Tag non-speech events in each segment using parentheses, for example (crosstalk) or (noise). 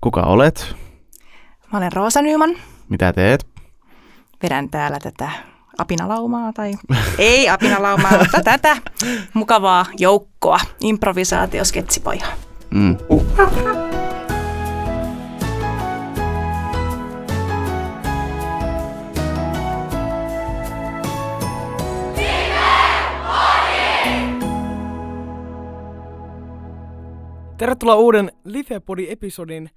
Kuka olet? Mä olen Roosa Nyman. Mitä teet? Vedän täällä tätä apinalaumaa tai (laughs) ei apinalaumaa, mutta tätä mukavaa joukkoa, improvisaatiosketsipoja. Mm. Tervetuloa uuden Livepodi-episodin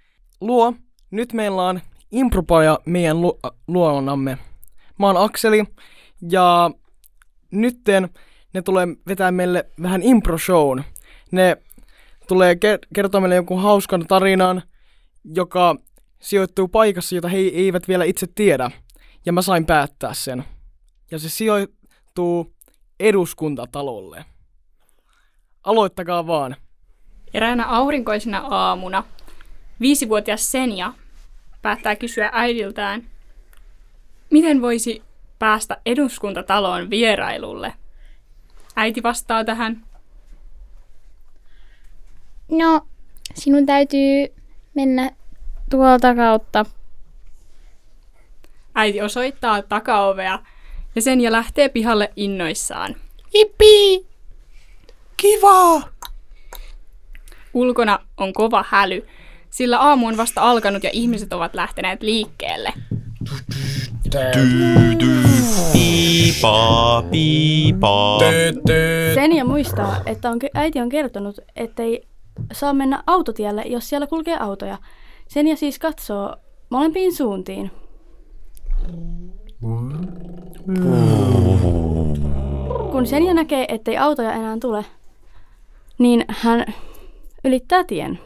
luo. Nyt meillä on impropaja meidän lu- äh, luonamme. Mä oon Akseli ja nytten ne tulee vetää meille vähän impro-shown. Ne tulee ker- kertoa meille jonkun hauskan tarinan, joka sijoittuu paikassa, jota he eivät vielä itse tiedä. Ja mä sain päättää sen. Ja se sijoittuu eduskuntatalolle. Aloittakaa vaan. Eräänä aurinkoisena aamuna viisivuotias Senja päättää kysyä äidiltään, miten voisi päästä eduskuntataloon vierailulle. Äiti vastaa tähän. No, sinun täytyy mennä tuolta kautta. Äiti osoittaa takaovea ja Senja lähtee pihalle innoissaan. Hippi! Kiva! Ulkona on kova häly, sillä aamu on vasta alkanut ja ihmiset ovat lähteneet liikkeelle. Piipa. Senja muistaa, että on, äiti on kertonut, ettei saa mennä autotielle, jos siellä kulkee autoja. Senja siis katsoo molempiin suuntiin. Kun Senja näkee, ettei autoja enää tule, niin hän ylittää tien.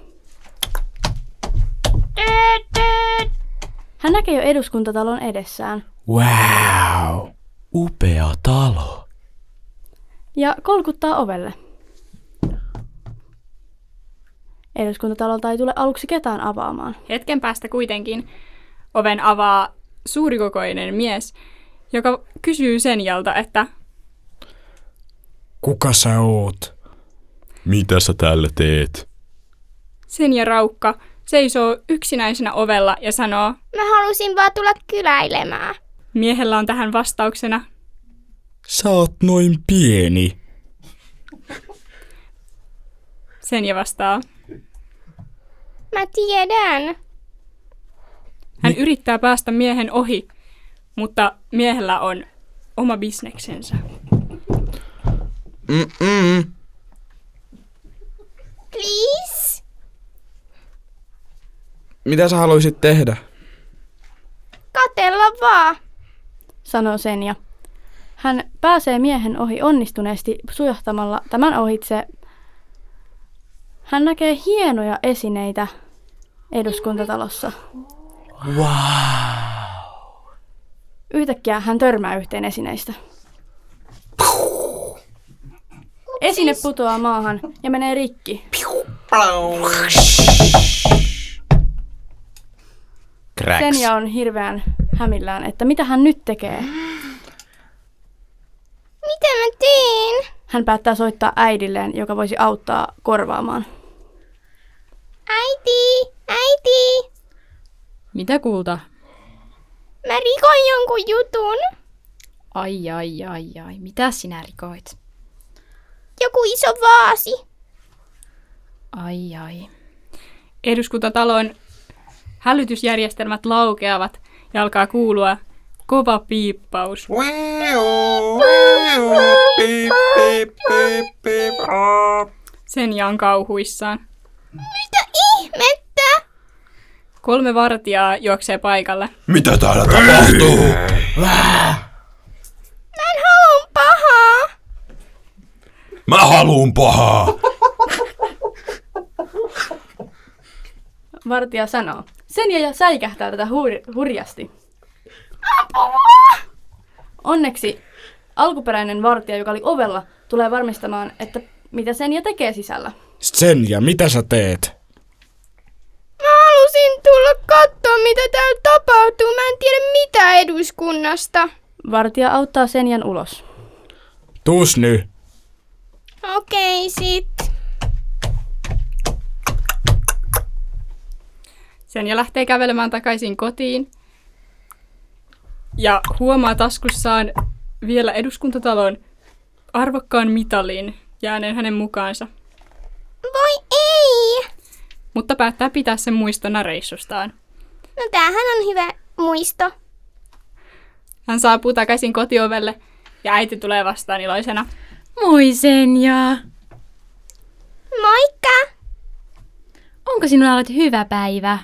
Hän näkee jo eduskuntatalon edessään Wow, upea talo. ja kolkuttaa ovelle. Eduskuntatalolta ei tule aluksi ketään avaamaan. Hetken päästä kuitenkin oven avaa suurikokoinen mies, joka kysyy Senjalta, että Kuka sä oot? Mitä sä täällä teet? Senja Raukka seisoo yksinäisenä ovella ja sanoo, Mä halusin vaan tulla kyläilemään. miehellä on tähän vastauksena, Sä oot noin pieni. Senja vastaa. Mä tiedän. Hän yrittää päästä miehen ohi, mutta miehellä on oma bisneksensä. Mm-mm. Please? Mitä sä haluaisit tehdä? Katella vaan. sanoo Senja. Hän pääsee miehen ohi onnistuneesti sujahtamalla tämän ohitse. Hän näkee hienoja esineitä eduskuntatalossa. Wow. Yhtäkkiä hän törmää yhteen esineistä. Esine putoaa maahan ja menee rikki. Cracks. Senja on hirveän hämillään, että mitä hän nyt tekee. Mitä mä teen? Hän päättää soittaa äidilleen, joka voisi auttaa korvaamaan. Äiti, äiti. Mitä kulta? Mä rikoin jonkun jutun. Ai, ai, ai, ai. Mitä sinä rikoit? Joku iso vaasi. Ai, ai. Eduskuntatalon hälytysjärjestelmät laukeavat ja alkaa kuulua kova piippaus. Senja on kauhuissaan. Mitä ihmettä? Kolme vartijaa juoksee paikalle. Mitä täällä tapahtuu? Mä en halua pahaa. Mä haluun pahaa. Vartija sanoo. Senja ja säikähtää tätä hur- hurjasti. Onneksi alkuperäinen vartija, joka oli ovella, tulee varmistamaan, että mitä Senja tekee sisällä. Senja, mitä sä teet? Mä halusin tulla katsoa, mitä täällä tapahtuu. Mä en tiedä mitä eduskunnasta. Vartija auttaa Senjan ulos. Tuus nyt. Okei, sit. Sen ja lähtee kävelemään takaisin kotiin. Ja huomaa taskussaan vielä eduskuntatalon arvokkaan mitalin jääneen hänen mukaansa. Voi ei! Mutta päättää pitää sen muistona reissustaan. No tämähän on hyvä muisto. Hän saapuu takaisin kotiovelle ja äiti tulee vastaan iloisena. Moi Senja! Moikka! Onko sinulla ollut hyvä päivä?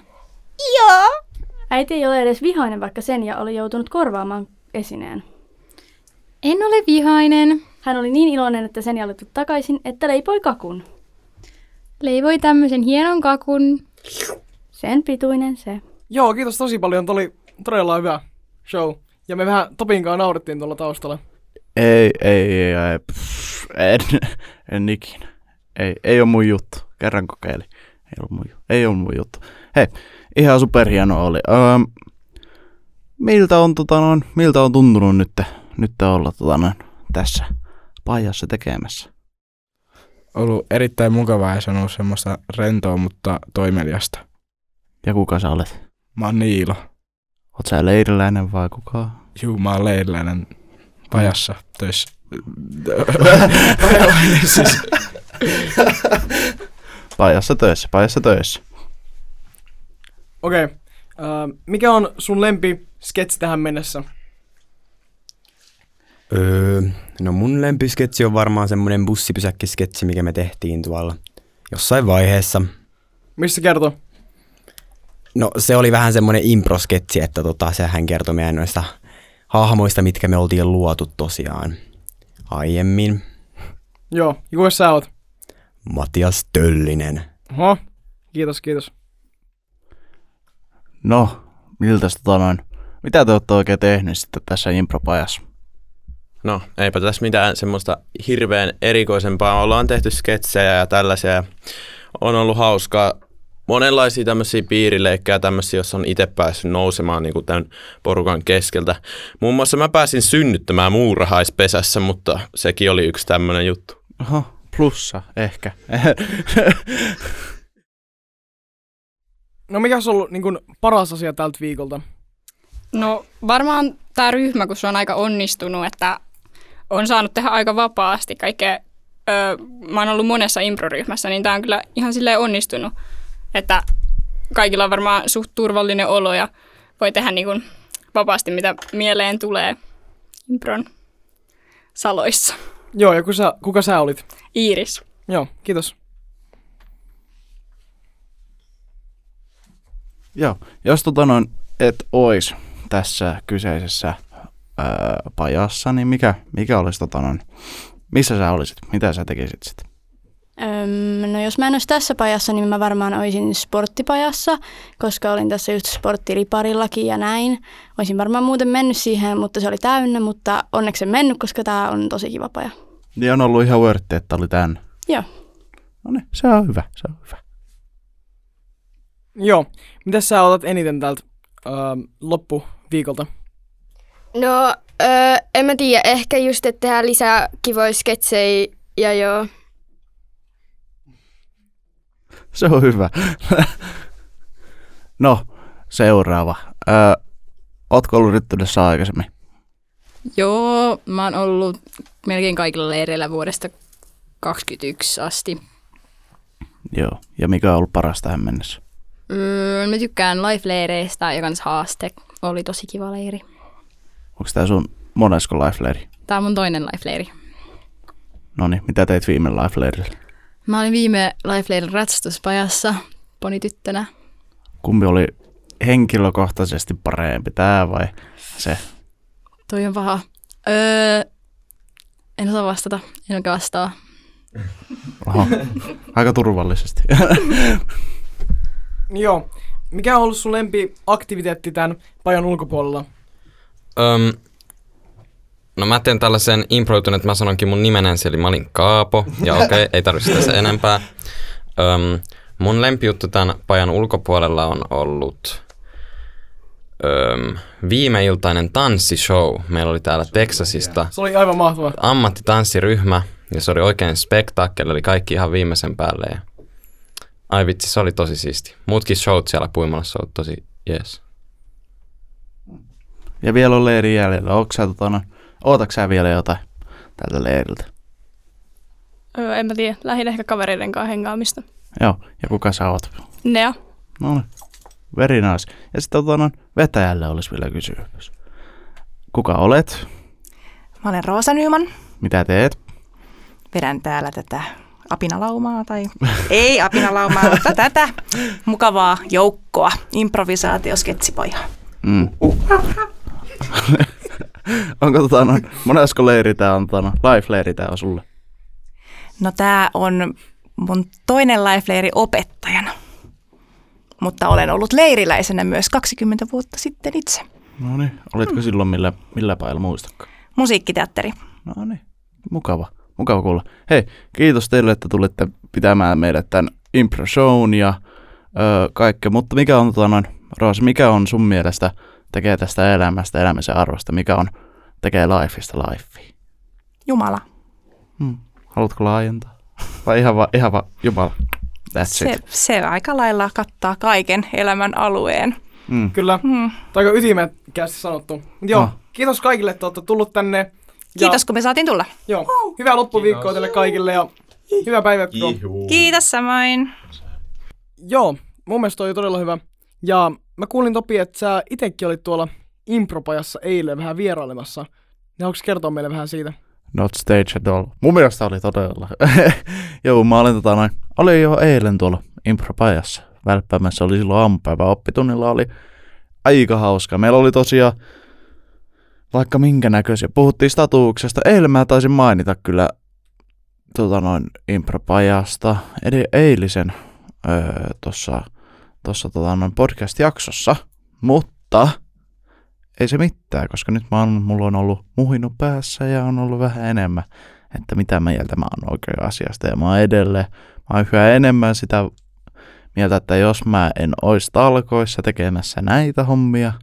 Joo. Äiti ei ole edes vihainen, vaikka Senja oli joutunut korvaamaan esineen. En ole vihainen. Hän oli niin iloinen, että Senja oli tullut takaisin, että leipoi kakun. Leivoi tämmöisen hienon kakun. Sen pituinen se. Joo, kiitos tosi paljon. Tämä oli todella hyvä show. Ja me vähän Topinkaan naurettiin tuolla taustalla. Ei, ei, ei, ei pff, en, en ikinä. Ei, ei ole mun juttu. Kerran kokeili. Ei ollut mun, ei ollut mun juttu. Hei, ihan superhieno oli. Öö, miltä on, tota noin, miltä on tuntunut nyt, nyt olla tota noin, tässä pajassa tekemässä? Ollut erittäin mukavaa ja se on ollut semmoista rentoa, mutta toimeliasta. Ja kuka sä olet? Mä oon Niilo. Oot sä leiriläinen vai kuka? Juu, mä oon leiriläinen pajassa töissä. (laughs) siis, Pajassa töissä, pajassa töissä. Okei. Okay. Uh, mikä on sun lempi sketsi tähän mennessä? Öö, no mun lempisketsi on varmaan semmonen bussipysäkkisketsi, mikä me tehtiin tuolla jossain vaiheessa. Missä kertoo? No se oli vähän semmonen improsketsi, että tota, sehän kertoi meidän noista hahmoista, mitkä me oltiin luotu tosiaan aiemmin. Joo, ja kuka sä oot? Matias Töllinen. Oho, kiitos, kiitos. No, miltä tota noin, mitä te olette oikein tehnyt sitten tässä impropajassa? No, eipä tässä mitään semmoista hirveän erikoisempaa. Ollaan tehty sketsejä ja tällaisia. On ollut hauskaa. Monenlaisia tämmöisiä piirileikkejä, tämmöisiä, joissa on itse päässyt nousemaan niin kuin tämän porukan keskeltä. Muun muassa mä pääsin synnyttämään muurahaispesässä, mutta sekin oli yksi tämmöinen juttu. Oho, plussa, ehkä. (laughs) (laughs) No mikä on ollut niin kun, paras asia tältä viikolta? No varmaan tämä ryhmä, kun se on aika onnistunut, että on saanut tehdä aika vapaasti kaikkea. Öö, mä oon ollut monessa improryhmässä, niin tämä on kyllä ihan silleen onnistunut, että kaikilla on varmaan suht turvallinen olo ja voi tehdä niin kuin vapaasti, mitä mieleen tulee impron saloissa. Joo, ja kuka sä, kuka sä olit? Iiris. Joo, kiitos. Joo, jos tota noin et ois tässä kyseisessä ää, pajassa, niin mikä, mikä olisi tota noin, missä sä olisit, mitä sä tekisit sitten? Öm, no jos mä en olisi tässä pajassa, niin mä varmaan olisin sporttipajassa, koska olin tässä just sporttiriparillakin ja näin. Olisin varmaan muuten mennyt siihen, mutta se oli täynnä, mutta onneksi en mennyt, koska tää on tosi kiva paja. Niin on ollut ihan wörtti, että oli tänne. Joo. No niin, se on hyvä, se on hyvä. Joo, mitä sä otat eniten tältä öö, loppuviikolta? No, öö, en mä tiedä. Ehkä just, että tehdään lisää kivoja sketsejä ja joo. Se on hyvä. no, seuraava. Öö, ootko ollut ryttydessä aikaisemmin? Joo, mä oon ollut melkein kaikilla leireillä vuodesta 21 asti. Joo, ja mikä on ollut paras tähän mennessä? Öö, mä tykkään life-leireistä ja kans haaste. Oli tosi kiva leiri. Onko tää sun monesko life-leiri? Tää on mun toinen life-leiri. No niin, mitä teit viime life-leirillä? Mä olin viime life-leirin ratsastuspajassa ponityttönä. Kumpi oli henkilökohtaisesti parempi, tää vai se? Toi on paha. Öö, en osaa vastata. En oikein vastaa. Oho, aika turvallisesti. (laughs) Joo. Mikä on ollut sun lempi aktiviteetti tämän pajan ulkopuolella? Öm, no mä teen tällaisen improitun, että mä sanonkin mun nimen ensin, eli mä olin Kaapo. Ja (laughs) okei, okay, ei tarvitse tässä enempää. Öm, mun lempijuttu tämän pajan ulkopuolella on ollut öm, viimeiltainen tanssishow. Meillä oli täällä Texasista Se oli aivan mahtava. ammattitanssiryhmä, ja se oli oikein spektaakkeli, eli kaikki ihan viimeisen päälle. Ja ai vitsi, se oli tosi siisti. Muutkin showt siellä Puimalassa on tosi jees. Ja vielä on leiri jäljellä. Onko sä, tota, no, ootatko sä vielä jotain tältä leiriltä? Öö, en mä tiedä. Lähinnä ehkä kavereiden kanssa hengaamista. Joo, ja kuka sä oot? Nea. No niin, very nice. Ja sitten tota, no, vetäjälle olisi vielä kysymys. Kuka olet? Mä olen Roosa Nyman. Mitä teet? Vedän täällä tätä apinalaumaa tai (laughs) ei apinalaumaa, mutta tätä mukavaa joukkoa, improvisaatiosketsipojaa. Mm. (laughs) Onko tota, no, monesko leiri tää on, tota, no, life-leiri tää on sulle? No tää on mun toinen life-leiri opettajana, mutta olen ollut leiriläisenä myös 20 vuotta sitten itse. No niin, olitko silloin millä, millä pailla muistatko? Musiikkiteatteri. No niin, mukava. Mukava kuulla. Hei, kiitos teille, että tulitte pitämään meille tämän impro shown ja öö, kaikkea. Mutta mikä on, tota noin, Roos, mikä on sun mielestä tekee tästä elämästä elämisen arvosta? Mikä on tekee lifeista lifea? Jumala. Hmm. Haluatko laajentaa? Vai ihan vaan, ihan va, Jumala? That's Se, it. se aika lailla kattaa kaiken elämän alueen. Mm. Kyllä. Mm. Tai aika ytimekkäästi sanottu. Mut joo, Oh. kiitos kaikille, että olette tullut tänne. Ja, Kiitos, kun me saatiin tulla. Joo, hyvää loppuviikkoa teille kaikille ja hyvää päivää. Kiitos samoin. Joo, mun mielestä oli todella hyvä. Ja mä kuulin Topi, että sä itekin olit tuolla impropajassa eilen vähän vierailemassa. Niin haluatko kertoa meille vähän siitä? Not stage at all. Mun mielestä oli todella. (laughs) Joo, mä olin, tota, noin, olin jo eilen tuolla impropajassa välppäämässä. Oli silloin aamupäivä oppitunnilla. Oli aika hauska. Meillä oli tosiaan vaikka minkä näköisiä. Puhuttiin statuuksesta. Eilen mä taisin mainita kyllä tota noin impropajasta. Eli eilisen öö, tuossa tossa, tota noin podcast-jaksossa. Mutta ei se mitään, koska nyt mä oon, mulla on ollut muhinut päässä ja on ollut vähän enemmän, että mitä mieltä mä oon oikein asiasta. Ja mä oon edelleen, mä oon yhä enemmän sitä mieltä, että jos mä en ois talkoissa tekemässä näitä hommia,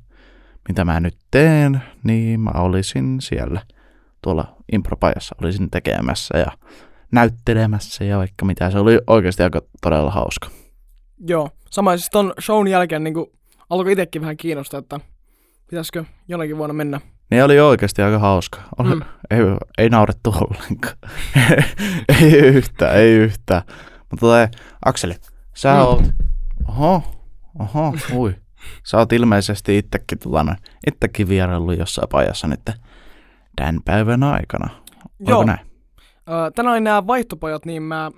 mitä mä nyt teen, niin mä olisin siellä tuolla impropajassa, olisin tekemässä ja näyttelemässä ja vaikka mitä. Se oli oikeasti aika todella hauska. Joo, sama siis ton shown jälkeen niin alkoi itsekin vähän kiinnostaa, että pitäisikö jonakin vuonna mennä. Ne oli oikeasti aika hauska. Oli, Mm. ei, ei naurettu ollenkaan. (laughs) ei yhtään, ei yhtään. Mutta tota, Akseli, sä mm. oot... Oho, oho, ui. Sä oot ilmeisesti itsekin, tota, itsekin vieraillut jossain pajassa nyt tämän päivän aikana. Onko Joo. näin? Öö, tänään oli nämä vaihtopajat, niin mä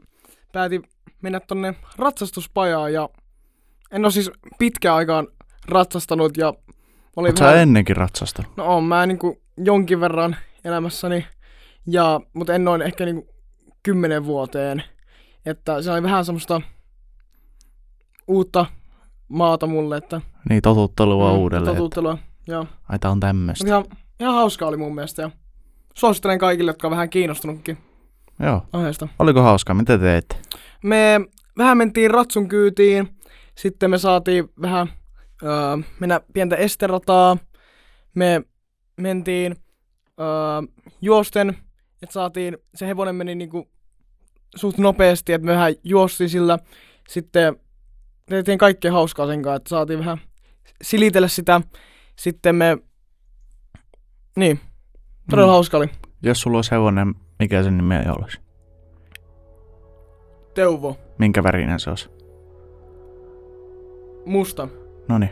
päätin mennä tonne ratsastuspajaan ja en ole siis pitkään aikaan ratsastanut ja oli Oot sä ennenkin ratsastanut? No on mä niinku jonkin verran elämässäni, ja, mutta en noin ehkä niinku kymmenen vuoteen. Että se oli vähän semmoista uutta maata mulle, että Niin, totuttelua mm, uudelleen. totuttelua. Joo. Ai tää on tämmöstä. Mut ihan, ihan hauskaa oli mun mielestä ja suosittelen kaikille, jotka on vähän kiinnostunutkin Joo. aiheesta. Oliko hauskaa? Mitä teitte? Me vähän mentiin ratsun kyytiin, sitten me saatiin vähän öö, mennä pientä esterataa. Me mentiin öö, juosten, että saatiin, se hevonen meni niinku suht nopeasti, että me vähän juostiin sillä. Sitten tehtiin kaikkea hauskaa sen kanssa, että saatiin vähän silitellä sitä. Sitten me, niin, todella Mm. hauska oli. Jos sulla olisi hevonen, mikä sen nimi olisi? Teuvo, Minkä värinen se olisi? musta. No niin.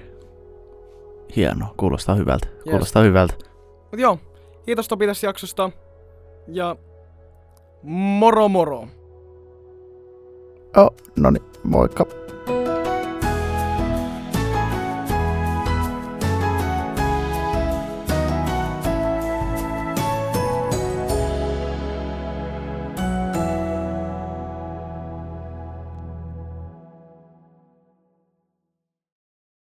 Hienoa, kuulostaa hyvältä. Kuulostaa hyvältä. Mut joo, kiitos Topi tästä jaksosta. Ja moro moro. Oh, no niin, moikka.